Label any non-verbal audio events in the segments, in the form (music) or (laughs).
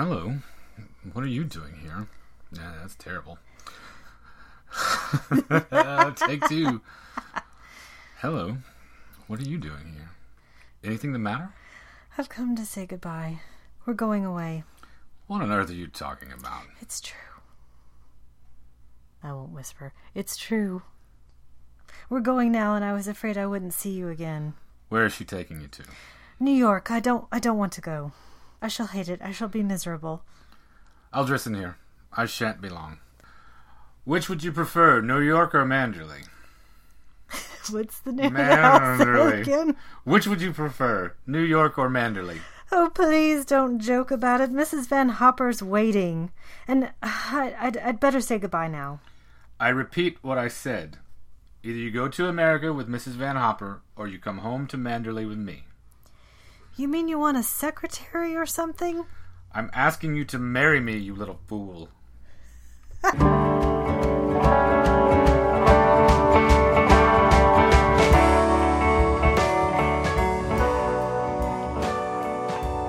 Hello. What are you doing here? Yeah, that's terrible. (laughs) Take two. Hello. What are you doing here? Anything the matter? I've come to say goodbye. We're going away. What on earth are you talking about? It's true. I won't whisper. It's true. We're going now, and I was afraid I wouldn't see you again. Where is she taking you to? New York. I don't. I don't want to go. I shall hate it. I shall be miserable. I'll dress in here. I shan't be long. Which would you prefer, New York or Manderley? (laughs) What's the name of the house again? Which would you prefer, New York or Manderley? Oh, please don't joke about it. Mrs. Van Hopper's waiting, and uh, I, I'd, I'd better say goodbye now. I repeat what I said. Either you go to America with Mrs. Van Hopper, or you come home to Manderley with me. You mean you want a secretary or something? I'm asking you to marry me, you little fool.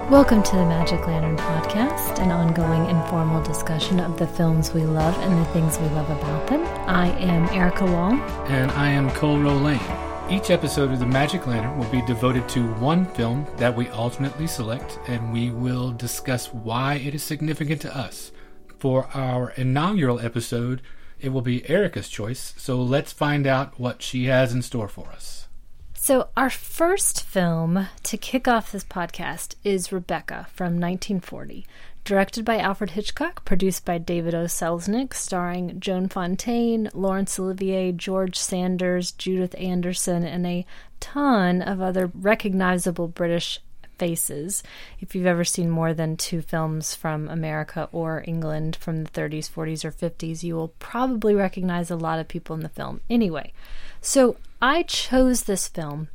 Welcome to the Magic Lantern Podcast, an ongoing informal discussion of the films we love and the things we love about them. I am Erica Wong. And I am Cole Lane. Each episode of The Magic Lantern will be devoted to one film that we alternately select, and we will discuss why it is significant to us. For our inaugural episode, it will be Erica's choice, so let's find out what she has in store for us. So, our first film to kick off this podcast is Rebecca from 1940. Directed by Alfred Hitchcock, produced by David O. Selznick, starring Joan Fontaine, Laurence Olivier, George Sanders, Judith Anderson, and a ton of other recognizable British faces. If you've ever seen more than two films from America or England from the 30s, 40s, or 50s, you will probably recognize a lot of people in the film. Anyway, so I chose this film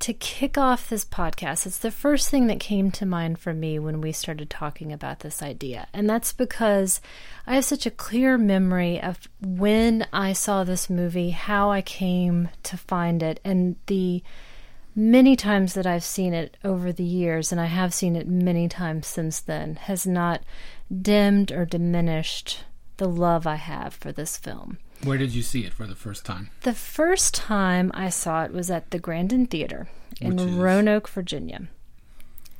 to kick off this podcast, it's the first thing that came to mind for me when we started talking about this idea. And that's because I have such a clear memory of when I saw this movie, how I came to find it, and the many times that I've seen it over the years, and I have seen it many times since then, has not dimmed or diminished the love I have for this film. Where did you see it for the first time? The first time I saw it was at the Grandin Theater in Which is- Roanoke, Virginia.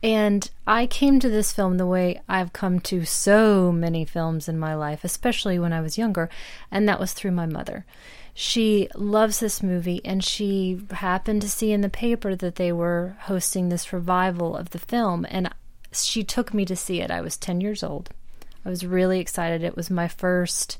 And I came to this film the way I've come to so many films in my life, especially when I was younger, and that was through my mother. She loves this movie, and she happened to see in the paper that they were hosting this revival of the film, and she took me to see it. I was 10 years old. I was really excited. It was my first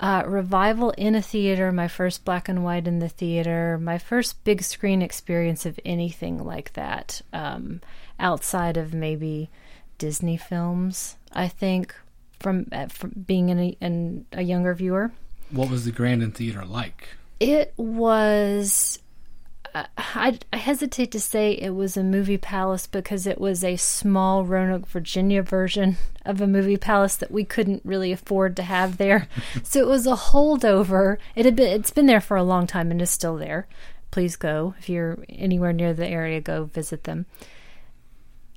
uh, revival in a theater, my first black and white in the theater, my first big screen experience of anything like that, um, outside of maybe Disney films. I think from, uh, from being in a, in a younger viewer, What was the Grandin Theater like? it was. I, I hesitate to say it was a movie palace because it was a small Roanoke, Virginia version of a movie palace that we couldn't really afford to have there. (laughs) so it was a holdover. It had been it's been there for a long time and is still there. Please go if you're anywhere near the area. Go visit them.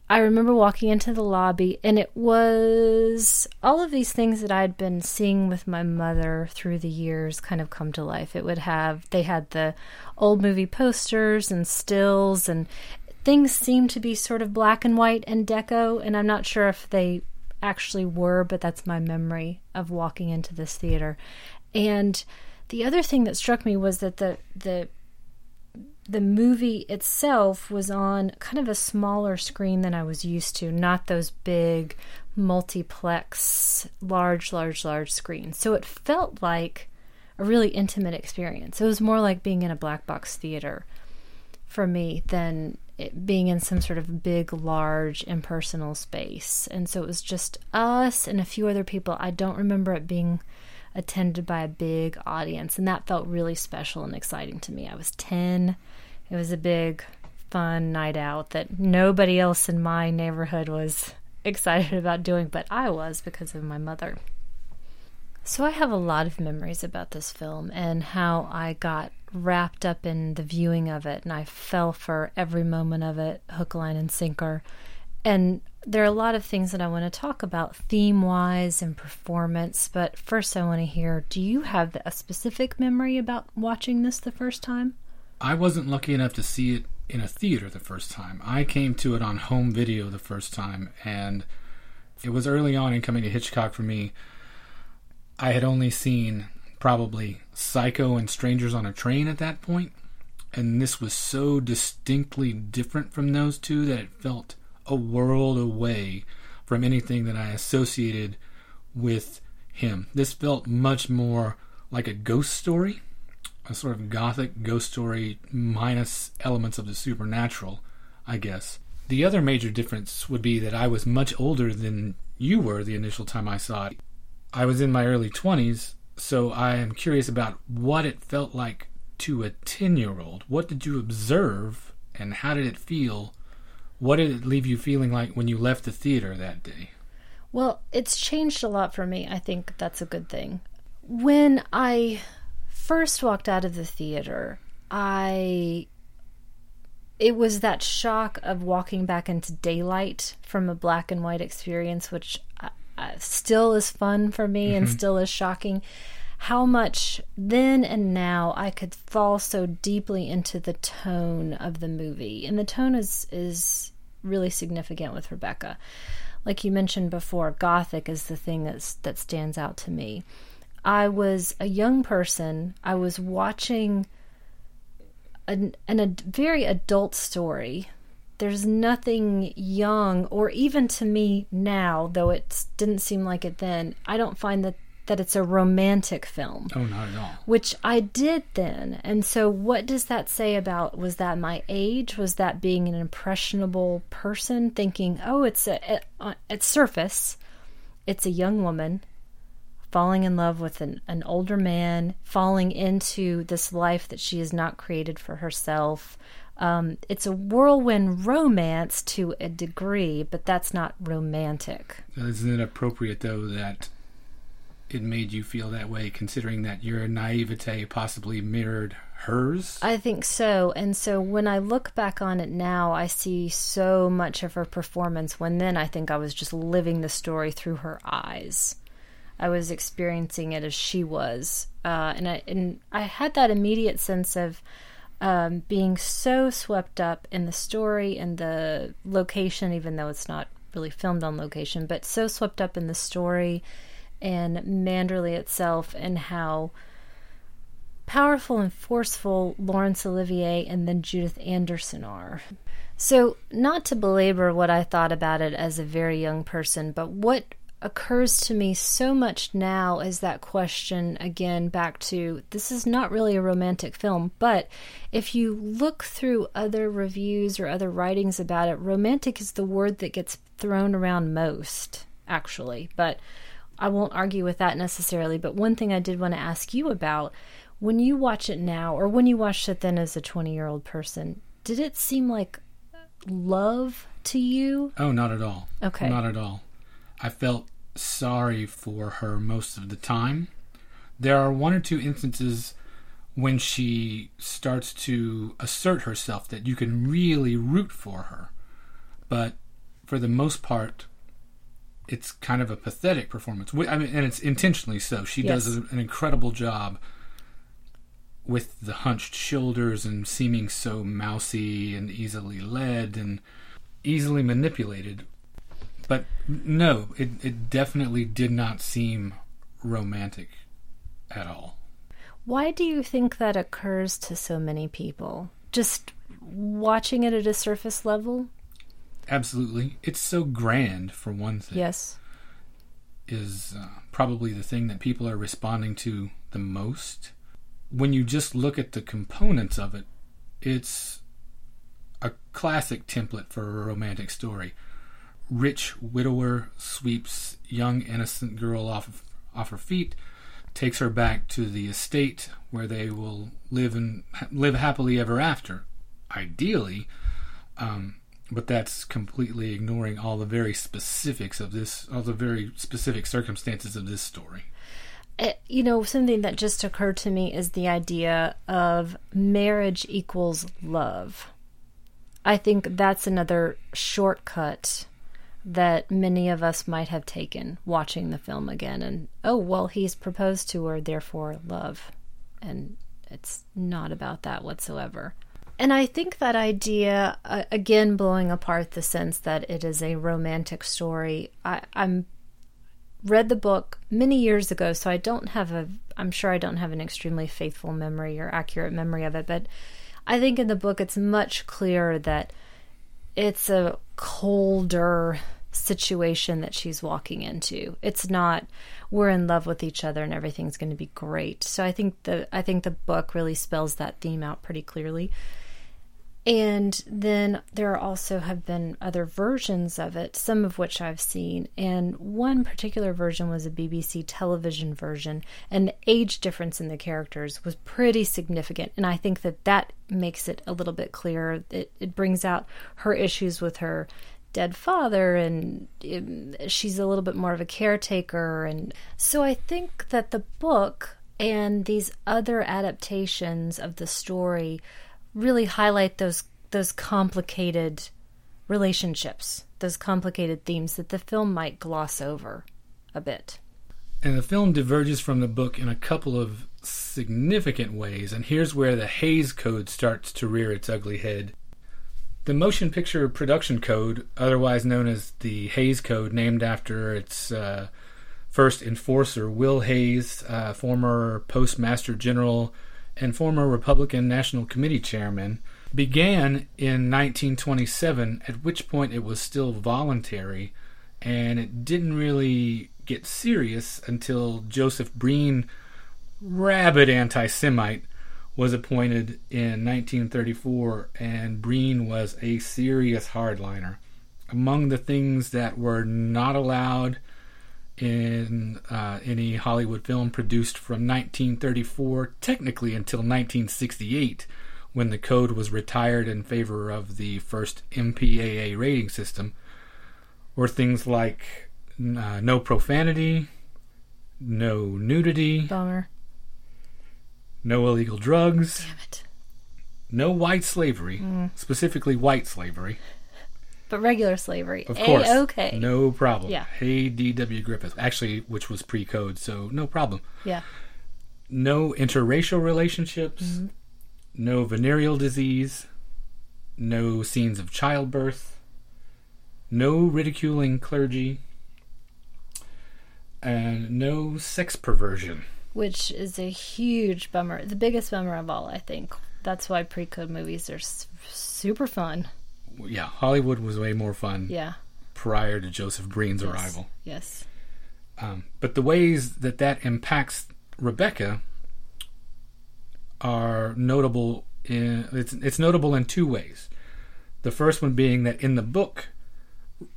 I remember walking into the lobby, and it was all of these things that I'd been seeing with my mother through the years kind of come to life. It would have, they had the old movie posters and stills, and things seemed to be sort of black and white and deco, and I'm not sure if they actually were, but that's my memory of walking into this theater. And the other thing that struck me was that the, the, the movie itself was on kind of a smaller screen than I was used to, not those big multiplex, large, large, large screens. So it felt like a really intimate experience. It was more like being in a black box theater for me than being in some sort of big, large, impersonal space. And so it was just us and a few other people. I don't remember it being attended by a big audience, and that felt really special and exciting to me. I was 10. It was a big, fun night out that nobody else in my neighborhood was excited about doing, but I was because of my mother. So I have a lot of memories about this film and how I got wrapped up in the viewing of it and I fell for every moment of it, hook, line, and sinker. And there are a lot of things that I want to talk about theme wise and performance. But first, I want to hear do you have a specific memory about watching this the first time? I wasn't lucky enough to see it in a theater the first time. I came to it on home video the first time, and it was early on in coming to Hitchcock for me. I had only seen probably Psycho and Strangers on a Train at that point, and this was so distinctly different from those two that it felt a world away from anything that I associated with him. This felt much more like a ghost story, a sort of gothic ghost story minus elements of the supernatural, I guess. The other major difference would be that I was much older than you were the initial time I saw it. I was in my early 20s, so I am curious about what it felt like to a 10 year old. What did you observe, and how did it feel what did it leave you feeling like when you left the theater that day? Well, it's changed a lot for me. I think that's a good thing. When I first walked out of the theater, I it was that shock of walking back into daylight from a black and white experience, which uh, uh still is fun for me mm-hmm. and still is shocking. How much then and now I could fall so deeply into the tone of the movie, and the tone is is really significant with Rebecca. Like you mentioned before, Gothic is the thing that's that stands out to me. I was a young person. I was watching an, an, a very adult story. There's nothing young, or even to me now, though it didn't seem like it then. I don't find that that it's a romantic film. Oh, not at all. Which I did then. And so, what does that say about was that my age? Was that being an impressionable person thinking, oh, it's a, uh, at surface, it's a young woman falling in love with an, an older man, falling into this life that she has not created for herself. Um, it's a whirlwind romance to a degree, but that's not romantic. Isn't it appropriate, though, that it made you feel that way, considering that your naivete possibly mirrored hers? I think so. And so when I look back on it now, I see so much of her performance when then I think I was just living the story through her eyes. I was experiencing it as she was. Uh, and, I, and I had that immediate sense of um, being so swept up in the story and the location, even though it's not really filmed on location, but so swept up in the story and Manderley itself and how powerful and forceful Laurence Olivier and then Judith Anderson are. So, not to belabor what I thought about it as a very young person, but what occurs to me so much now is that question again back to this is not really a romantic film, but if you look through other reviews or other writings about it, romantic is the word that gets thrown around most, actually. But I won't argue with that necessarily, but one thing I did want to ask you about when you watch it now, or when you watched it then as a 20 year old person, did it seem like love to you? Oh, not at all. Okay. Not at all. I felt sorry for her most of the time. There are one or two instances when she starts to assert herself that you can really root for her. But for the most part, it's kind of a pathetic performance. I mean, and it's intentionally so. She yes. does an incredible job with the hunched shoulders and seeming so mousy and easily led and easily manipulated. But no, it, it definitely did not seem romantic at all. Why do you think that occurs to so many people? Just watching it at a surface level? Absolutely. It's so grand, for one thing. Yes. Is uh, probably the thing that people are responding to the most. When you just look at the components of it, it's a classic template for a romantic story. Rich widower sweeps young innocent girl off of, off her feet, takes her back to the estate where they will live and live happily ever after. Ideally, um, but that's completely ignoring all the very specifics of this, all the very specific circumstances of this story. Uh, you know, something that just occurred to me is the idea of marriage equals love. I think that's another shortcut that many of us might have taken watching the film again. And oh, well, he's proposed to her, therefore love. And it's not about that whatsoever. And I think that idea, uh, again, blowing apart the sense that it is a romantic story. I, I'm read the book many years ago, so I don't have a. I'm sure I don't have an extremely faithful memory or accurate memory of it, but I think in the book it's much clearer that it's a colder situation that she's walking into. It's not we're in love with each other and everything's going to be great. So I think the I think the book really spells that theme out pretty clearly. And then there also have been other versions of it, some of which I've seen. And one particular version was a BBC television version, and the age difference in the characters was pretty significant. And I think that that makes it a little bit clearer. It, it brings out her issues with her dead father, and it, she's a little bit more of a caretaker. And so I think that the book and these other adaptations of the story really highlight those those complicated relationships, those complicated themes that the film might gloss over a bit. And the film diverges from the book in a couple of significant ways, and here's where the Hays Code starts to rear its ugly head. The Motion Picture Production Code, otherwise known as the Hays Code, named after its uh, first enforcer, Will Hays, uh, former Postmaster General and former Republican National Committee chairman, began in 1927, at which point it was still voluntary, and it didn't really get serious until Joseph Breen, rabid anti Semite, was appointed in 1934, and Breen was a serious hardliner. Among the things that were not allowed in uh, any Hollywood film produced from 1934, technically until 1968, when the code was retired in favor of the first MPAA rating system, were things like uh, no profanity, no nudity, Bummer. No illegal drugs, Damn it. no white slavery, specifically white slavery. But regular slavery. Of course. okay. No problem. Yeah. Hey, D.W. Griffith. Actually, which was pre code, so no problem. Yeah. No interracial relationships. Mm-hmm. No venereal disease. No scenes of childbirth. No ridiculing clergy. And no sex perversion. Which is a huge bummer. The biggest bummer of all, I think. That's why pre code movies are s- super fun. Yeah, Hollywood was way more fun Yeah. prior to Joseph Breen's Yes. arrival. Yes. Um, but the ways that that impacts Rebecca are notable. In, it's it's notable in two ways. The first one being that in the book,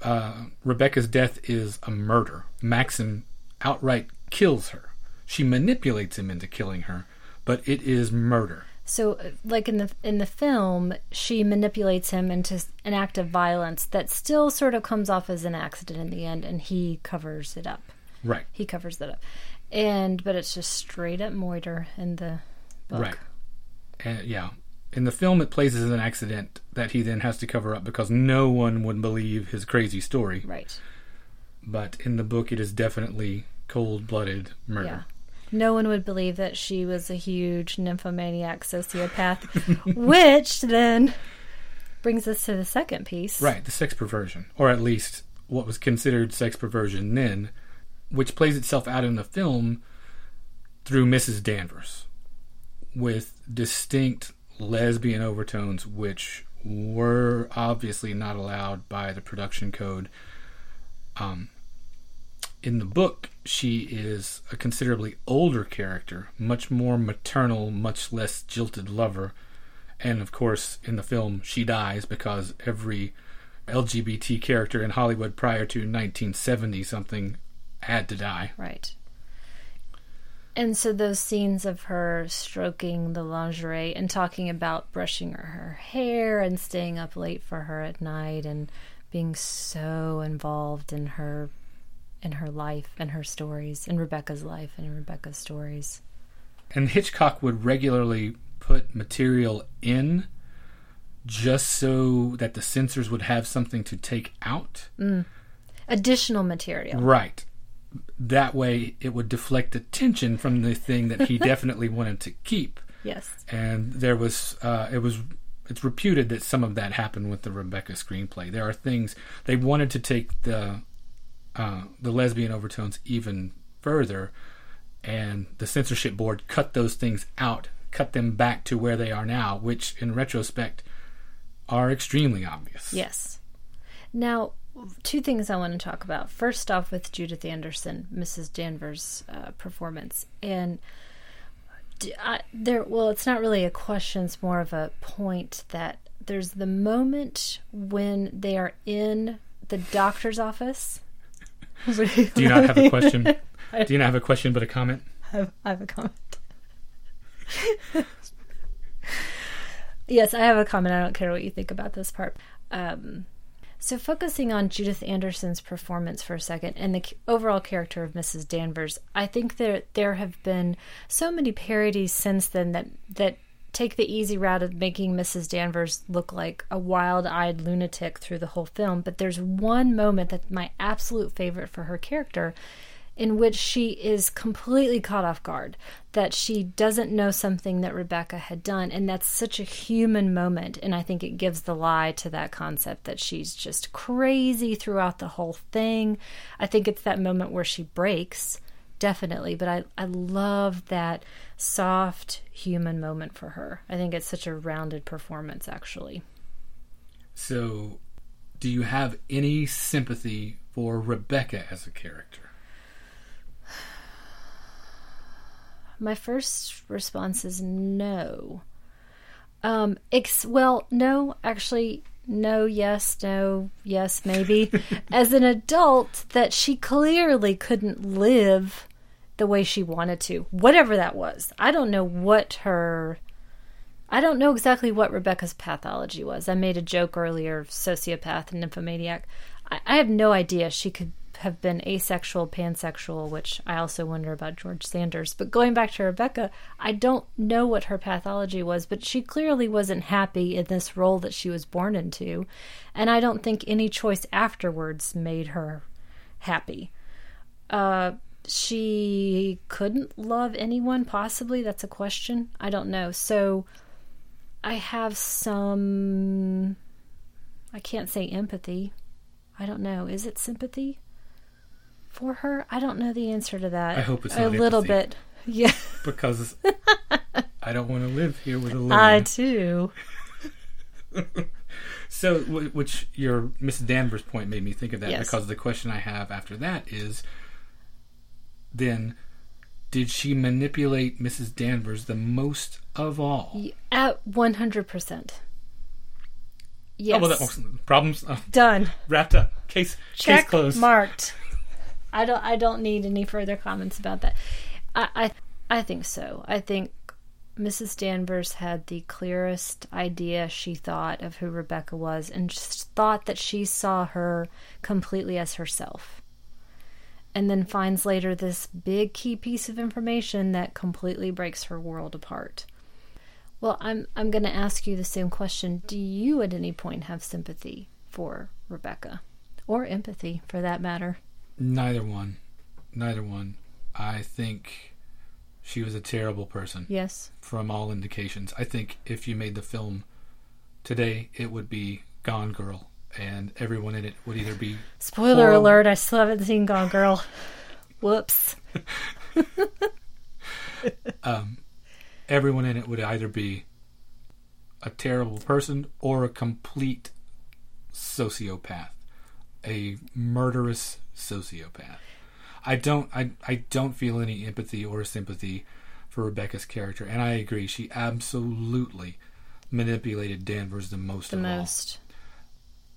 uh, Rebecca's death is a murder. Maxim outright kills her. She manipulates him into killing her, but it is murder. So, uh, like in the in the film, she manipulates him into an act of violence that still sort of comes off as an accident in the end, and he covers it up. Right. He covers that up, and but it's just straight up murder in the book. Right. And yeah, in the film, it plays as an accident that he then has to cover up because no one would believe his crazy story. Right. But in the book, it is definitely cold-blooded murder. Yeah. No one would believe that she was a huge nymphomaniac sociopath, (laughs) which then brings us to the second piece. Right, the sex perversion, or at least what was considered sex perversion then, which plays itself out in the film through Mrs. Danvers, with distinct lesbian overtones, which were obviously not allowed by the production code. Um, in the book, she is a considerably older character, much more maternal, much less jilted lover. And of course, in the film, she dies because every LGBT character in Hollywood prior to 1970 something had to die. Right. And so those scenes of her stroking the lingerie and talking about brushing her, hair and staying up late for her at night and being so involved in her in her life and her stories, in Rebecca's life and in Rebecca's stories. And Hitchcock would regularly put material in just so that the censors would have something to take out. Additional material. Right. That way, it would deflect attention from the thing that he (laughs) definitely wanted to keep. Yes. And there was, uh, it was, it's reputed that some of that happened with the Rebecca screenplay. There are things they wanted to take the, uh, the lesbian overtones even further, and the censorship board cut those things out, cut them back to where they are now, which, in retrospect, are extremely obvious. Yes. Now, two things I want to talk about. First off, with Judith Anderson, Mrs. Danvers' uh, performance, and I, there. Well, it's not really a question; it's more of a point that there's the moment when they are in the doctor's office. (laughs) Do you not have a question? (laughs) Do you not have a question but a comment? I have, I have a comment. yes, I have a comment. I don't care what you think about this part. Um, so, focusing on Judith Anderson's performance for a second and the overall character of Mrs. Danvers, I think there there have been so many parodies since then that that take the easy route of making Mrs. Danvers look like a wild-eyed lunatic through the whole film. But there's one moment that's my absolute favorite for her character, in which she is completely caught off guard, that she doesn't know something that Rebecca had done. And that's such a human moment. And I think it gives the lie to that concept that she's just crazy throughout the whole thing. I think it's that moment where she breaks, definitely. But I, I love that soft human moment for her. I think it's such a rounded performance, actually. So, do you have any sympathy for Rebecca as a character? (sighs) My first response is no. Um, ex- well, no, actually, no, yes, no, yes, maybe. (laughs) As an adult, that she clearly couldn't live the way she wanted to, whatever that was. I don't know what her. I don't know exactly what Rebecca's pathology was. I made a joke earlier, sociopath and nymphomaniac. I, I have no idea. She could have been asexual, pansexual, which I also wonder about George Sanders. But going back to Rebecca, I don't know what her pathology was, but she clearly wasn't happy in this role that she was born into. And I don't think any choice afterwards made her happy. Uh, she couldn't love anyone, possibly. That's a question. I don't know. So I have some. I can't say empathy. I don't know. Is it sympathy? For her? I don't know the answer to that. I hope it's a little bit. Yeah, (laughs) Because I don't want to live here with a a I too. (laughs) So, which your Miss Danvers point made me think of that Yes. because the question I have after that is then did she manipulate Mrs. Danvers the most of all? At one hundred percent. Yes. Oh, well, that, oh, problems uh, Done. wrapped up. Case Check case closed. marked. I don't. I don't need any further comments about that. I. I, I think so. I think Mrs. Danvers had the clearest idea she thought of who Rebecca was, and thought that she saw her completely as herself. And then finds later this big key piece of information that completely breaks her world apart. Well, I'm I'm going to ask you the same question. Do you at any point have sympathy for Rebecca or empathy for that matter? Neither one. Neither one. I think she was a terrible person Yes. from all indications. I think if you made the film today, it would be Gone Girl, and everyone in it would either be Spoiler Horrible. alert, I still haven't seen Gone Girl. (laughs) Whoops. (laughs) um, everyone in it would either be a terrible person or a complete sociopath, a murderous sociopath. I don't I I don't feel any empathy or sympathy for Rebecca's character, and I agree she absolutely manipulated Danvers the most The of all. most.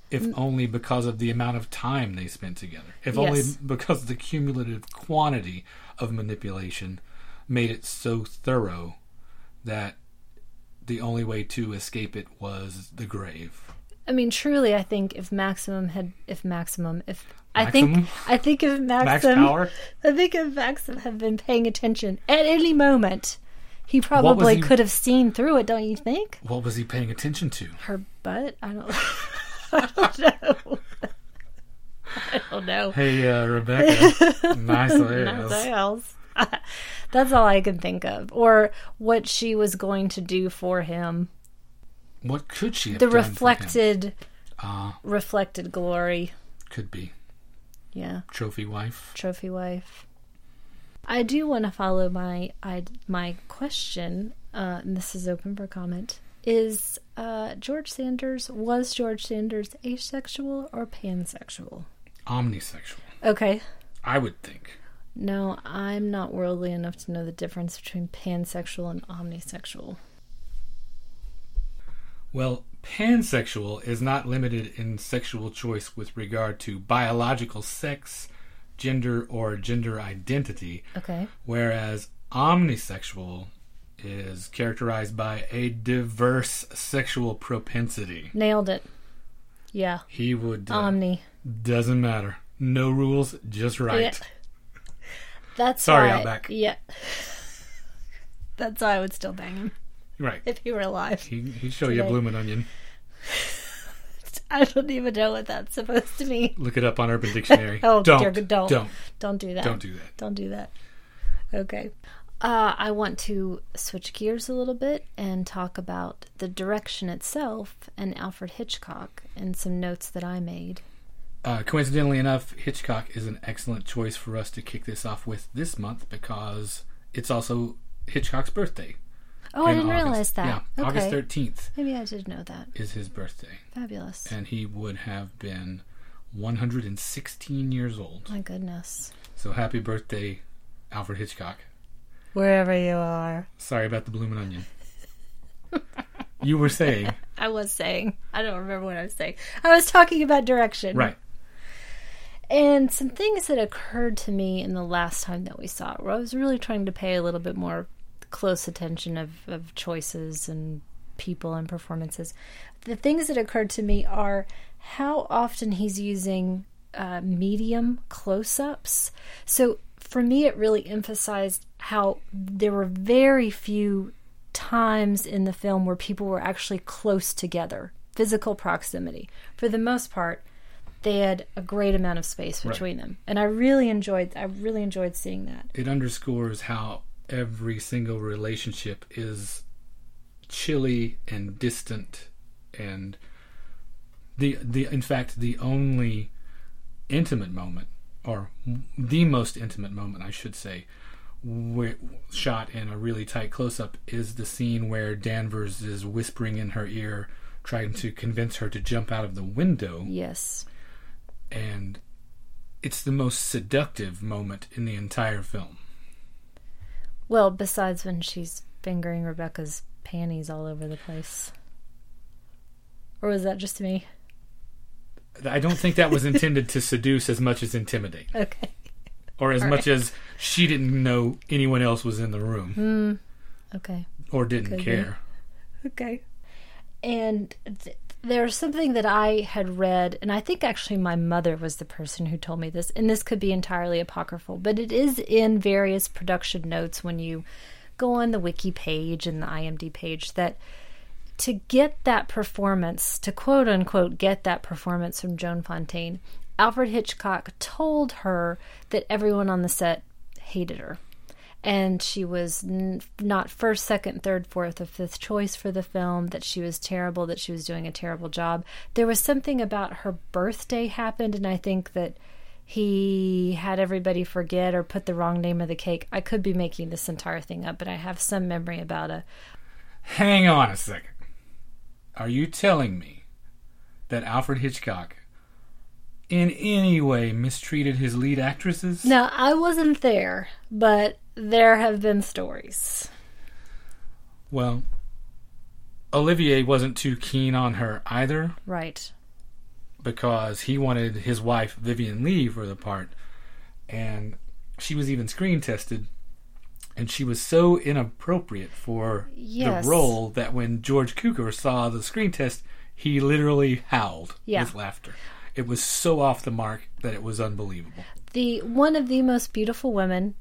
If mm. only because of the amount of time they spent together. If only Yes. because the cumulative quantity of manipulation made it so thorough that the only way to escape it was the grave. I mean, truly, I think if Maximum had, if Maximum, if I Maximum? think, I think if Max Maxim, Power? I think if Maxim had been paying attention at any moment, he probably he- could have seen through it. Don't you think? What was he paying attention to? Her butt. I don't. (laughs) I don't know. I don't know. Hey, uh, Rebecca. nice (laughs) ass. else. (laughs) That's all I can think of, or what she was going to do for him. What could she have The done for him? reflected, Ah, reflected glory. could be. Yeah. Trophy wife. trophy wife. I do want to follow my I, my question, uh, and this is open for comment. Is uh, George Sanders was George Sanders asexual or pansexual? Omnisexual. Okay, I would think. no, I'm not worldly enough to know the difference between pansexual and omnisexual. Well, pansexual is not limited in sexual choice with regard to biological sex, gender, or gender identity, Okay, whereas omnisexual is characterized by a diverse sexual propensity. nailed it. Yeah, He would. Uh, omni. doesn't matter. No rules, just right. Yeah. That's Sorry, why, Outback. Yeah, (laughs) that's why I would still bang him Right. if he were alive. He, he'd show you a blooming onion. (laughs) I don't even know what that's supposed to mean. Look it up on Urban Dictionary. (laughs) Oh, don't, dear don't. don't, Don't do that. don't do that. Don't do that. Okay. Uh, I want to switch gears a little bit and talk about the direction itself and Alfred Hitchcock and some notes that I made. Uh, coincidentally enough, Hitchcock is an excellent choice for us to kick this off with this month because it's also Hitchcock's birthday. Oh, I didn't August. realize that. Yeah, August 13th Maybe I did know that. is his birthday, Fabulous. and he would have been 116 years old. My goodness. So happy birthday, Alfred Hitchcock. Wherever you are. Sorry about the blooming onion. (laughs) you were saying, I was saying. I don't remember what I was saying. I was talking about direction. right? And some things that occurred to me in the last time that we saw it, where I was really trying to pay a little bit more close attention of, of choices and people and performances. The things that occurred to me are how often he's using uh, medium close ups. So for me, it really emphasized how there were very few times in the film where people were actually close together, physical proximity. For the most part, they had a great amount of space Right. between them, and I really enjoyed. I really enjoyed seeing that. It underscores how every single relationship is chilly and distant and the the in fact the only intimate moment or the most intimate moment I should say where, shot in a really tight close up is the scene where Danvers is whispering in her ear trying to convince her to jump out of the window Yes, and it's the most seductive moment in the entire film. Well, besides when she's fingering Rebecca's panties all over the place. Or was that just me? I don't think that was intended to seduce as much as intimidate, (laughs) Okay. or as All much as she didn't know anyone else was in the room hmm. Okay. or didn't Could be. care. Okay. And th- there's something that I had read, and I think actually my mother was the person who told me this, and this could be entirely apocryphal, but it is in various production notes when you go on the wiki page and the IMD page that to get that performance, to quote unquote get that performance from Joan Fontaine, Alfred Hitchcock told her that everyone on the set hated her. And she was n- not first, second, third, fourth, or fifth choice for the film, that she was terrible, that she was doing a terrible job. There was something about her birthday happened, and I think that he had everybody forget or put the wrong name of the cake. I could be making this entire thing up, but I have some memory about a Hang on a second. Are you telling me that Alfred Hitchcock in any way mistreated his lead actresses? Now, I wasn't there, but there have been stories. Well, Olivier wasn't too keen on her either Right. because he wanted his wife Vivien Leigh for the part, and she was even screen tested, and she was so inappropriate for Yes. the role that when George Cukor saw the screen test, he literally howled Yeah. with laughter. It was so off the mark that it was unbelievable. The one of the most beautiful women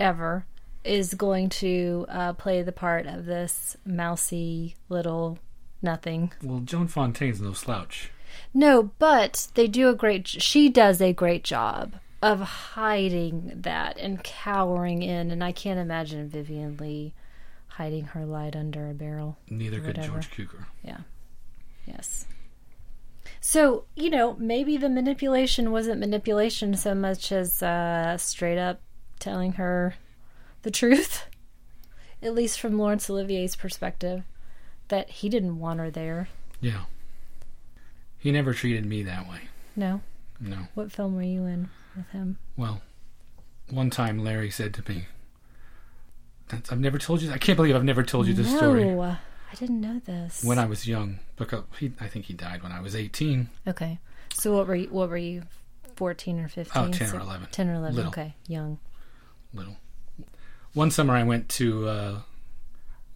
ever is going to uh, play the part of this mousy little nothing. Well, Joan Fontaine's no slouch. No, but they do a great. She does a great job of hiding that and cowering in, and I can't imagine Vivien Leigh hiding her light under a barrel. Neither could. George Cukor. Yeah. Yes. So, you know, maybe the manipulation wasn't manipulation so much as uh, straight up telling her the truth, (laughs) at least from Laurence Olivier's perspective, that he didn't want her there. Yeah. He never treated me that way. No. No. What film were you in with him? Well, one time Larry said to me, That's, I've never told you. I can't believe I've never told you this no, story. I didn't know this. When I was young, because he, I think he died when I was 18. okay. So what were you? What were you? Fourteen or fifteen? Oh, 10 or 11. Ten or eleven. Little. Okay, young. Little. One summer I went to uh,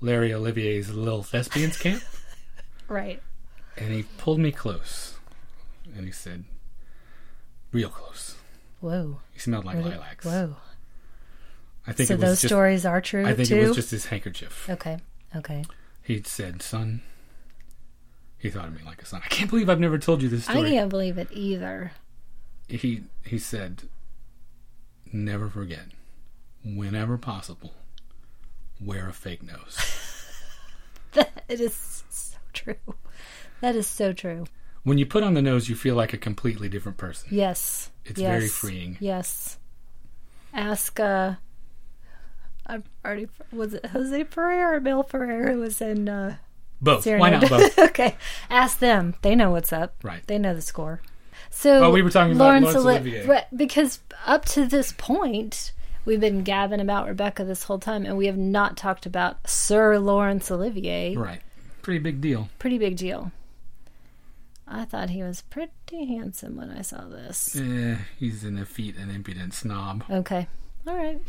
Larry Olivier's Little Thespians camp, (laughs) Right. and he pulled me close, and he said, "Real close." Whoa. He smelled like Really- lilacs. Whoa. I think So it was those just. stories are true I think too. it was just his handkerchief. Okay. Okay. He said, "Son." He thought of me like a son. I can't believe I've never told you this story. I can't believe it either. He he said, "Never forget, whenever possible, wear a fake nose." (laughs) That it is so true. That is so true. when you put on the nose, you feel like a completely different person. Yes. It's yes. very freeing. Yes. Ask uh I've already was it Jose Pereira or Bill Pereira who was in uh Both. Serenade? Why not both? (laughs) okay. Ask them. They know what's up. Right. They know the score. So Oh, we were talking about Laurence Oli- Olivier. right, because up to this point we've been gabbing about Rebecca this whole time and we have not talked about Sir Laurence Olivier. Right. Pretty big deal. Pretty big deal. I thought he was pretty handsome when I saw this. Eh, he's an effete and impudent snob. Okay. All right.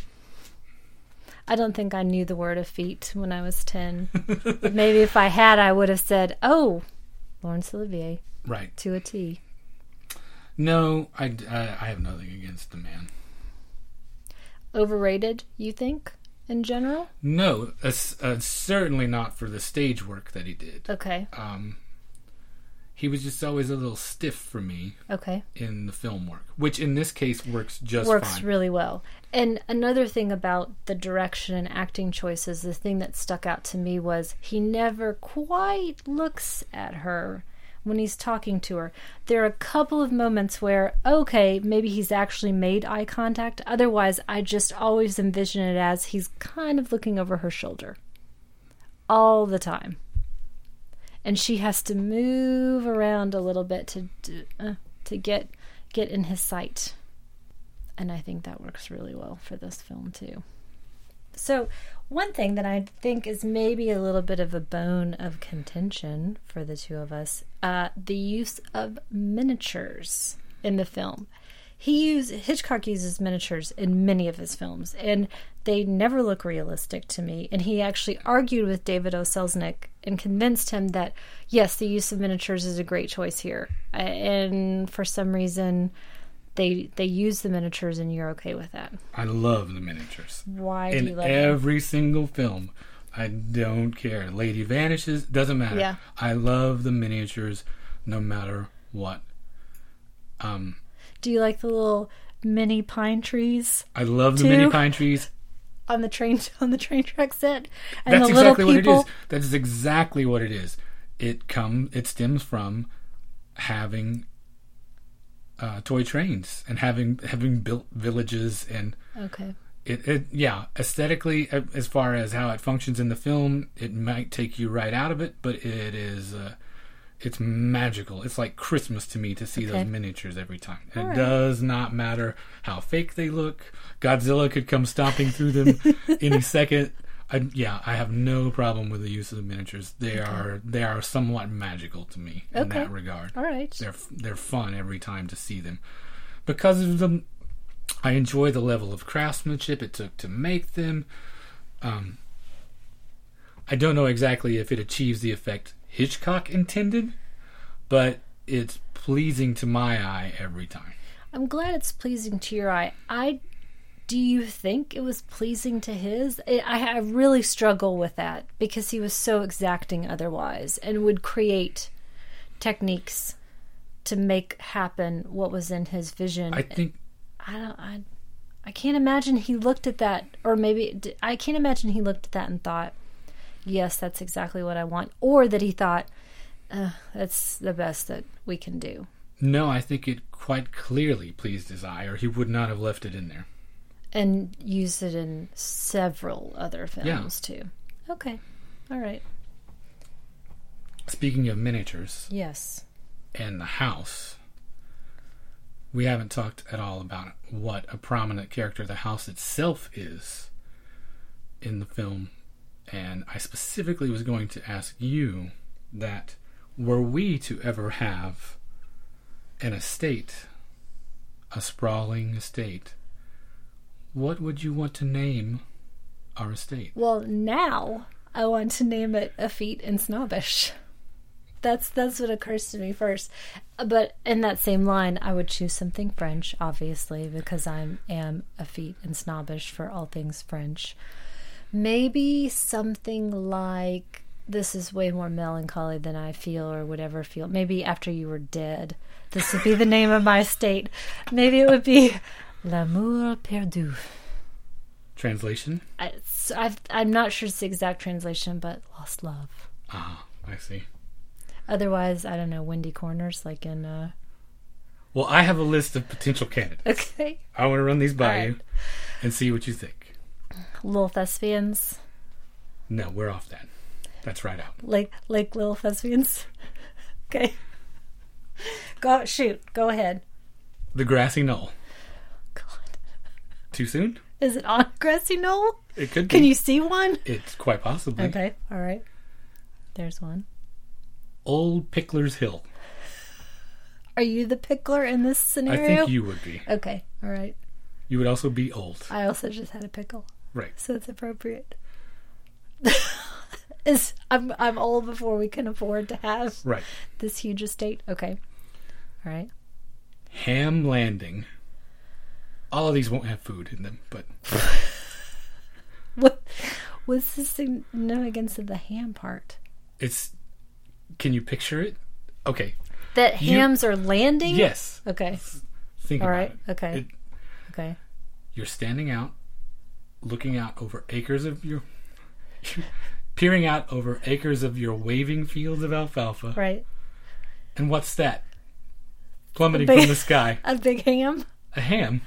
I don't think I knew the word effete when I was 10. (laughs) maybe if I had, I would have said, oh, Laurence Olivier Right. to a T. No, I, I, I have nothing against the man. Overrated, you think, in general? No, uh, uh, certainly not for the stage work that he did. Okay. Um, he was just always a little stiff for me Okay. in the film work, which in this case works just Works fine. really well. And another thing about the direction and acting choices, the thing that stuck out to me was he never quite looks at her when he's talking to her. There are a couple of moments where, okay, maybe he's actually made eye contact. Otherwise, I just always envision it as he's kind of looking over her shoulder all the time. And she has to move around a little bit to uh, to get get in his sight and I think that works really well for this film too. So, one thing that I think is maybe a little bit of a bone of contention for the two of us, uh, the use of miniatures in the film. He use Hitchcock uses miniatures in many of his films, and they never look realistic to me. And he actually argued with David O. Selznick and convinced him that yes, the use of miniatures is a great choice here. Uh, And for some reason, they they use the miniatures, and you're okay with that. I love the miniatures. Why do you in love them? every single film. I don't care. Lady vanishes, doesn't matter. Yeah. I love the miniatures no matter what. Um, Do you like the little mini pine trees I love the mini pine trees. (laughs) on the train on the train track set, and That's the little exactly people? what it is. That's exactly what it is. It come it stems from having uh, toy trains and having having built villages and Okay, it, it yeah aesthetically as far as how it functions in the film it might take you right out of it but it is uh, it's magical. It's like christmas to me to see Okay. those miniatures every time. It does not matter how fake they look. Godzilla could come stomping through them (laughs) any second I, yeah i have no problem with the use of the miniatures they are they are somewhat magical to me in Okay. that regard all right. they're they're fun every time to see them because of the I enjoy the level of craftsmanship it took to make them. Um, I don't know exactly if it achieves the effect Hitchcock intended, but it's pleasing to my eye every time. I'm glad it's pleasing to your eye. I do you think it was pleasing to his? I, I really struggle with that because he was so exacting otherwise and would create techniques to make happen what was in his vision. I think I don't. I, I can't imagine he looked at that, or maybe I can't imagine he looked at that and thought, "Yes, that's exactly what I want," or that he thought, uh, "That's the best that we can do." no, I think it quite clearly pleased his eye, or he would not have left it in there. And use it in several other films Yeah. too. Okay. All right. Speaking of miniatures Yes. and the house, we haven't talked at all about what a prominent character the house itself is in the film. And I specifically was going to ask you that were we to ever have an estate, a sprawling estate, what would you want to name our estate? Well, now I want to name it effete and snobbish. That's that's what occurs to me first. But in that same line, I would choose something French, obviously, because I am effete and snobbish for all things French. Maybe something like this is way more melancholy than I feel or would ever feel. Maybe after you were dead, this would be the name of my estate. Maybe it would be L'amour perdu. Translation? I, I've, I'm not sure it's the exact translation, but lost love. Ah, I see. Otherwise, I don't know, windy corners, like in. Uh... Well, I have a list of potential candidates. Okay. I want to run these by All right. you and see what you think. Little thespians, No, we're off that. That's right out. like like little thespians. (laughs) okay. Go shoot. Go ahead. The grassy knoll. Too soon? is it on grassy knoll? It could be. Can you see one? It's quite possibly. Okay. All right. There's one. Old Pickler's Hill. Are you the pickler in this scenario? I think you would be. Okay. All right. You would also be old. I also just had a pickle, Right. so it's appropriate. (laughs) Is I'm I'm old before we can afford to have Right. this huge estate. Okay. All right. Ham Landing. All of these won't have food in them, but (laughs) What what's the significance of the ham part? it's. Can you picture it? Okay. That You- hams are landing? Yes. Okay. Think All about right. it. Okay. It- Okay. You're standing out, looking out over acres of your. (laughs) peering out over acres of your waving fields of alfalfa. Right. And what's that? Plummeting big- from the sky. (laughs) A big ham? A ham.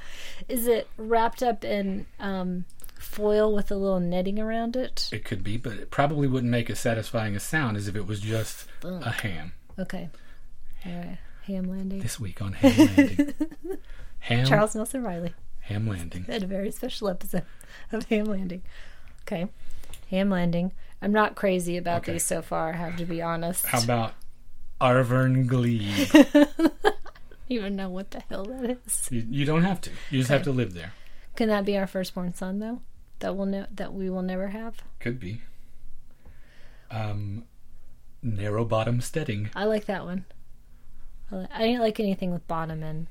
Is it wrapped up in um, foil with a little netting around it? It could be, but it probably wouldn't make as satisfying a sound as if it was just a ham. Okay. All right. Ham landing. This week on Ham Landing. (laughs) Ham, Charles Nelson Reilly ham Landing. had a very special episode of Ham Landing. Okay. Ham Landing. I'm not crazy about Okay. these so far, I have to be honest. How about Arvern Glebe? (laughs) (laughs) even know what the hell that is. you, you don't have to. You just have to live there. Can that be our firstborn son though? That will ne- that we will never have. Could be. Um, Narrow Bottom Steading. I like that one. I, li- I didn't like anything with bottom in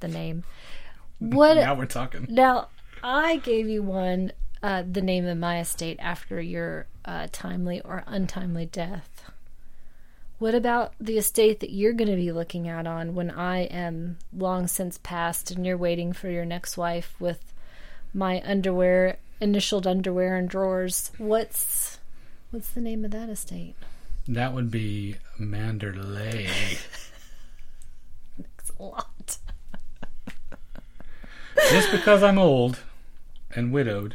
the name. (laughs) What Now we're talking. now? I gave you one, uh, the name of my estate after your uh, timely or untimely death. What about the estate that you're going to be looking at on when I am long since passed and you're waiting for your next wife with my underwear, initialed underwear and drawers? What's what's the name of that estate? That would be Manderley. (laughs) It's a lot. just because I'm old and widowed.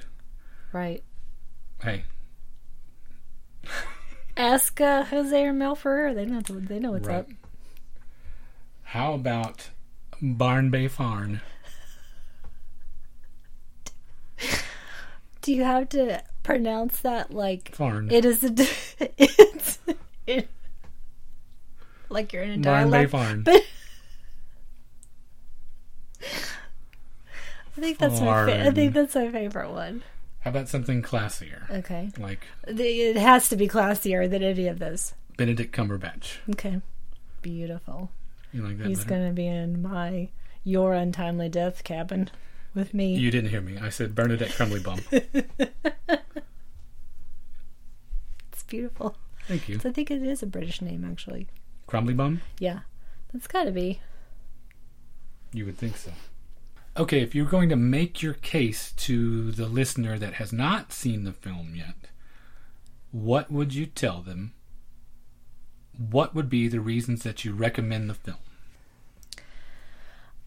Right. Hey, Ask uh, Jose or Mel Ferrer. They know they know what's Right. up. how about Barn Bay Farm? Do you have to pronounce that like Farn. it is a d- (laughs) it's it, like you're in a dialect. Barn Bay? Farm. But I think that's my fa- I think that's my favorite one. How about something classier? Okay, Like The- it has to be classier than any of those. Benedict Cumberbatch. Okay, beautiful. You like that He's better? gonna be in my your untimely death cabin. with me. You didn't hear me. I said Bernadette Crumbly Bum. It's beautiful. Thank you. I think it is a British name, actually. Crumbly Bum? Yeah, that's got to be. You would think so. Okay, if you're going to make your case to the listener that has not seen the film yet, what would you tell them? What would be the reasons that you recommend the film?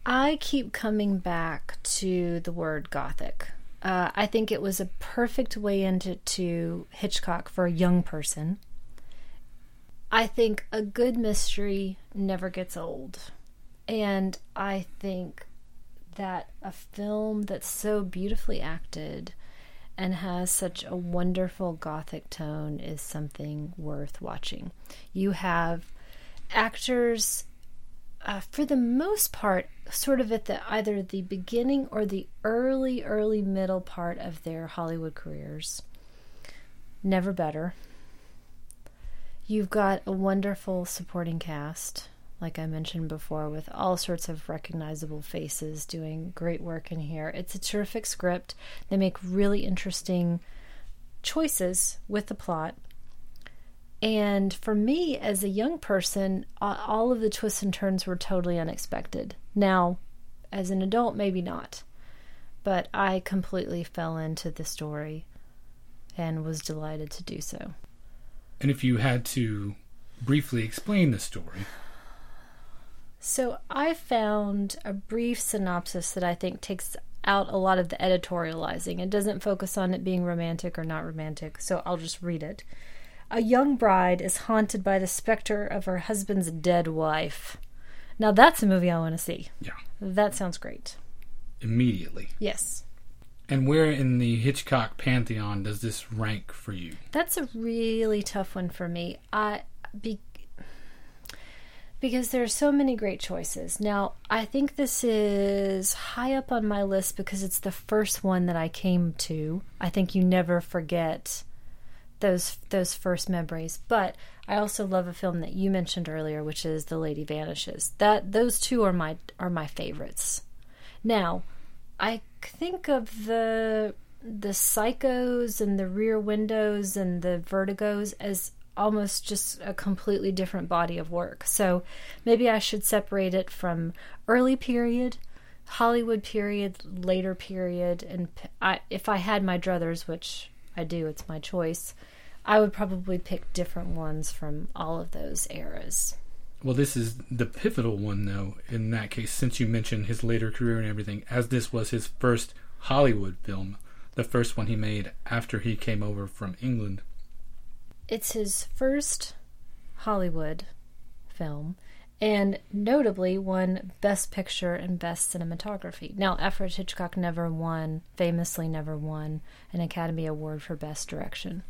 I keep coming back to the word gothic. Uh, I think it was a perfect way into to Hitchcock for a young person. I think a good mystery never gets old. And I think that a film that's so beautifully acted and has such a wonderful gothic tone is something worth watching. You have actors uh, for the most part, sort of at the either the beginning or the early, early middle part of their Hollywood careers. Never better. You've got a wonderful supporting cast, like I mentioned before, with all sorts of recognizable faces doing great work in here. It's a terrific script. They make really interesting choices with the plot. And for me, as a young person, all of the twists and turns were totally unexpected. Now, as an adult, maybe not. But I completely fell into the story and was delighted to do so. And if you had to briefly explain the story. So I found a brief synopsis that I think takes out a lot of the editorializing. It doesn't focus on it being romantic or not romantic, so I'll just read it. A young bride is haunted by the specter of her husband's dead wife. Now that's a movie I want to see. Yeah. That sounds great. Immediately. Yes. And where in the Hitchcock pantheon does this rank for you? That's a really tough one for me. I be, because there are so many great choices. Now, I think this is high up on my list because it's the first one that I came to. I think you never forget those those first memories. But I also love a film that you mentioned earlier, which is The Lady Vanishes. That those two are my are my favorites. Now, I think of the the psychos and the rear windows and the vertigos as almost just a completely different body of work. So maybe I should separate it from early period, Hollywood period, later period, and I, if I had my druthers, which I do, it's my choice. I would probably pick different ones from all of those eras. Well, this is the pivotal one, though, in that case, since you mentioned his later career and everything, as this was his first Hollywood film, the first one he made after he came over from England. It's his first Hollywood film, and notably won Best Picture and Best Cinematography. Now, Alfred Hitchcock never won, famously never won, an Academy Award for Best Direction,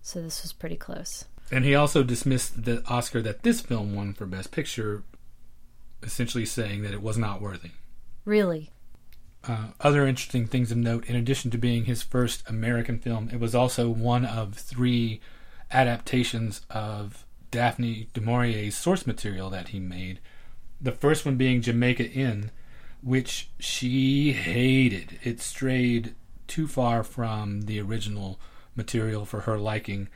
so this was pretty close. And he also dismissed the Oscar that this film won for Best Picture, essentially saying that it was not worthy. Really? Uh, other interesting things of note, in addition to being his first American film, it was also one of three adaptations of Daphne du Maurier's source material that he made. The first one being Jamaica Inn, which she hated. It strayed too far from the original material for her liking,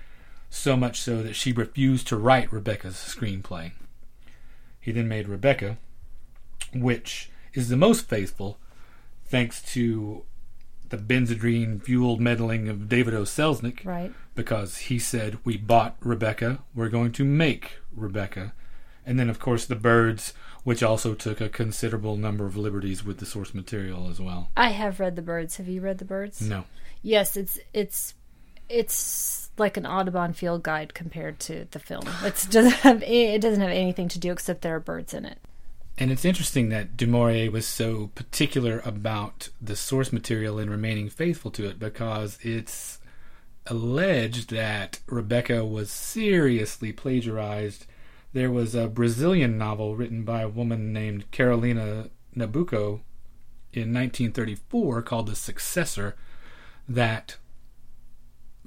so much so that she refused to write Rebecca's screenplay. He then made Rebecca, which is the most faithful, thanks to the Benzedrine fueled meddling of David O. Selznick. Right. Because he said, We bought Rebecca, we're going to make Rebecca. And then, of course, the birds, which also took a considerable number of liberties with the source material as well. I have read the birds. Have you read the birds? No. Yes, it's it's it's like an Audubon field guide compared to the film. It doesn't have it doesn't have anything to do except there are birds in it. And it's interesting that Du Maurier was so particular about the source material and remaining faithful to it because it's alleged that Rebecca was seriously plagiarized. There was a Brazilian novel written by a woman named Carolina Nabuco in 1934 called The Successor that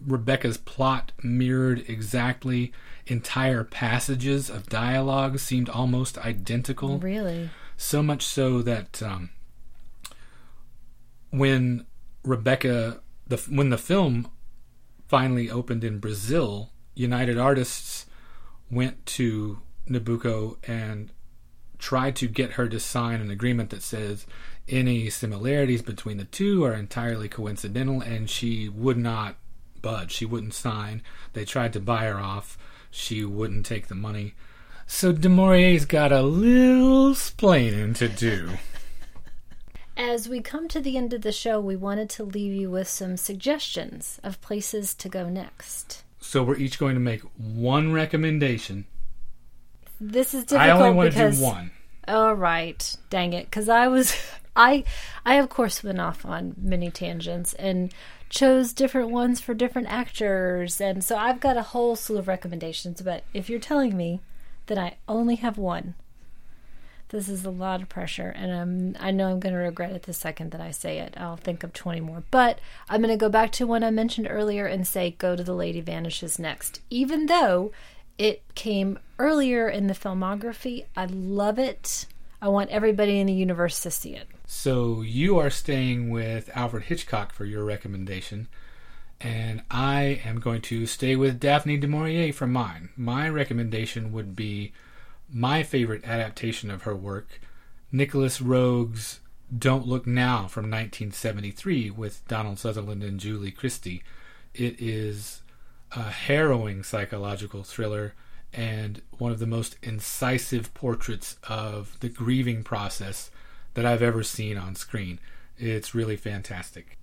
Rebecca's plot mirrored exactly. Entire passages of dialogue seemed almost identical. Really? So much so that um, when Rebecca, the when the film finally opened in Brazil, United Artists went to Nabuco and tried to get her to sign an agreement that says any similarities between the two are entirely coincidental, and she would not budge. She wouldn't sign. They tried to buy her off. She wouldn't take the money. So Du Maurier's got a little splaining to do. As we come to the end of the show, we wanted to leave you with some suggestions of places to go next. So we're each going to make one recommendation. This is difficult I only want to do one. all right, dang it, because I was (laughs) I I of course went off on many tangents and chose different ones for different actors, and so I've got a whole slew of recommendations. But if you're telling me that I only have one, this is a lot of pressure, and I'm I know I'm going to regret it the second that I say it. I'll think of 20 more, but I'm going to go back to one I mentioned earlier and say "Go to the Lady Vanishes" next, even though it came earlier in the filmography. I love it. I want everybody in the universe to see it. So you are staying with Alfred Hitchcock for your recommendation, and I am going to stay with Daphne du Maurier for mine. My recommendation would be my favorite adaptation of her work, Nicolas Roeg's Don't Look Now from 1973 with Donald Sutherland and Julie Christie. It is a harrowing psychological thriller and one of the most incisive portraits of the grieving process that I've ever seen on screen. It's really fantastic.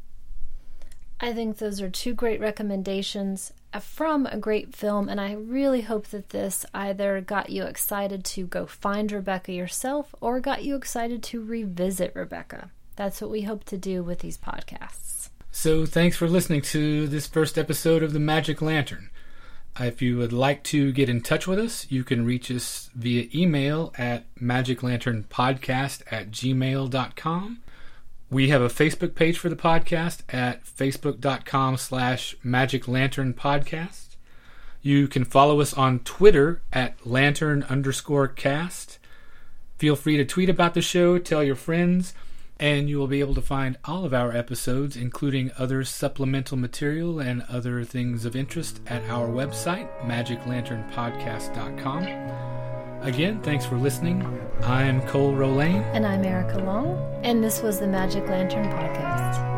I think those are two great recommendations uh, from a great film, and I really hope that this either got you excited to go find Rebecca yourself or got you excited to revisit Rebecca. That's what we hope to do with these podcasts. So, thanks for listening to this first episode of The Magic Lantern. If you would like to get in touch with us, you can reach us via email at magiclanternpodcast at gmail.com. We have a Facebook page for the podcast at facebook.com slash magiclanternpodcast. You can follow us on Twitter at lantern underscore cast. Feel free to tweet about the show, tell your friends, and you will be able to find all of our episodes, including other supplemental material and other things of interest, at our website, magiclanternpodcast.com. Again, thanks for listening. I'm Cole Rolane. And I'm Erica Long, and this was the Magic Lantern Podcast.